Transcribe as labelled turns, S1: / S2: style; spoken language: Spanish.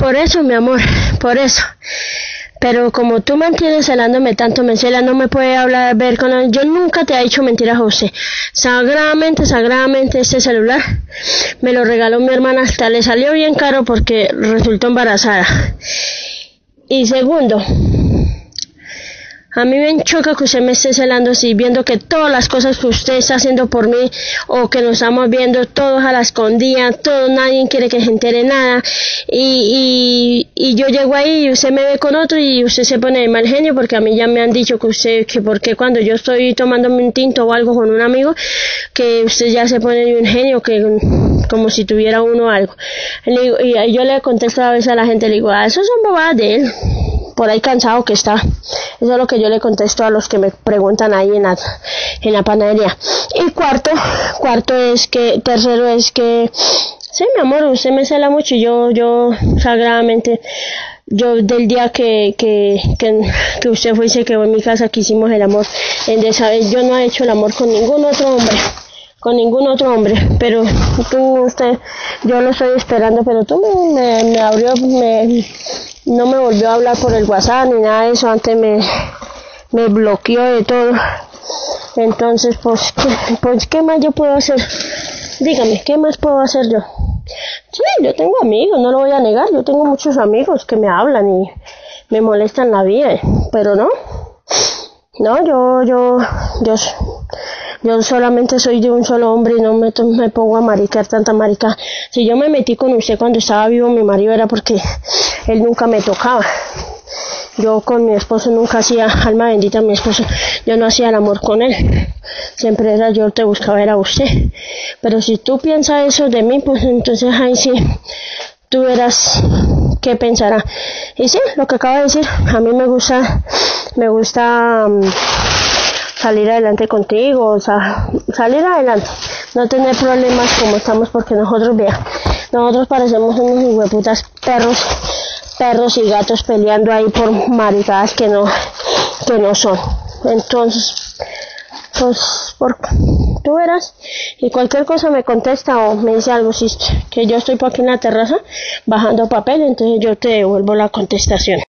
S1: Por eso, mi amor, por eso. Pero como tú mantienes celándome tanto, Mencela no me puede hablar, ver con él. Yo nunca te he dicho mentiras usted. Sagradamente, sagradamente este celular me lo regaló mi hermana. Hasta le salió bien caro porque resultó embarazada. Y segundo, a mí me choca que usted me esté celando así, viendo que todas las cosas que usted está haciendo por mí o que nos estamos viendo todos a la escondida, todo, nadie quiere que se entere nada y, y, yo llego ahí y usted me ve con otro y usted se pone de mal genio porque a mí ya me han dicho que usted, que porque cuando yo estoy tomándome un tinto o algo con un amigo, que usted ya se pone de un genio, que como si tuviera uno algo. Y, yo le contesto a veces a la gente, le digo, ah, eso son bobadas de él por ahí cansado que está. Eso es lo que yo le contesto a los que me preguntan ahí en la, en la panadería. Y cuarto, cuarto es que, tercero es que, sí, mi amor, usted me cela mucho y yo, yo, sagradamente, yo del día que, que, que, usted fue y se quedó en mi casa que hicimos el amor, en esa vez yo no he hecho el amor con ningún otro hombre con ningún otro hombre, pero tú, usted, yo lo estoy esperando, pero tú me, me abrió, me, no me volvió a hablar por el WhatsApp ni nada de eso, antes me, me bloqueó de todo. Entonces, pues ¿qué, pues, ¿qué más yo puedo hacer? Dígame, ¿qué más puedo hacer yo? Sí, yo tengo amigos, no lo voy a negar, yo tengo muchos amigos que me hablan y me molestan la vida, pero no, no, yo, yo, yo, yo solamente soy de un solo hombre y no me, me pongo a maricar tanta marica. Si yo me metí con usted cuando estaba vivo mi marido era porque él nunca me tocaba. Yo con mi esposo nunca hacía, alma bendita mi esposo, yo no hacía el amor con él. Siempre era yo te buscaba, era usted. Pero si tú piensas eso de mí, pues entonces ahí sí, tú verás qué pensará. Y sí, lo que acaba de decir, a mí me gusta, me gusta um, salir adelante contigo, o sea, salir adelante, no tener problemas como estamos porque nosotros, vea, nosotros parecemos unos hueputas perros, perros y gatos peleando ahí por maricadas que no, que no son. Entonces, pues, tú verás, y cualquier cosa me contesta o me dice algo, si que yo estoy por aquí en la terraza bajando papel, entonces yo te devuelvo la contestación.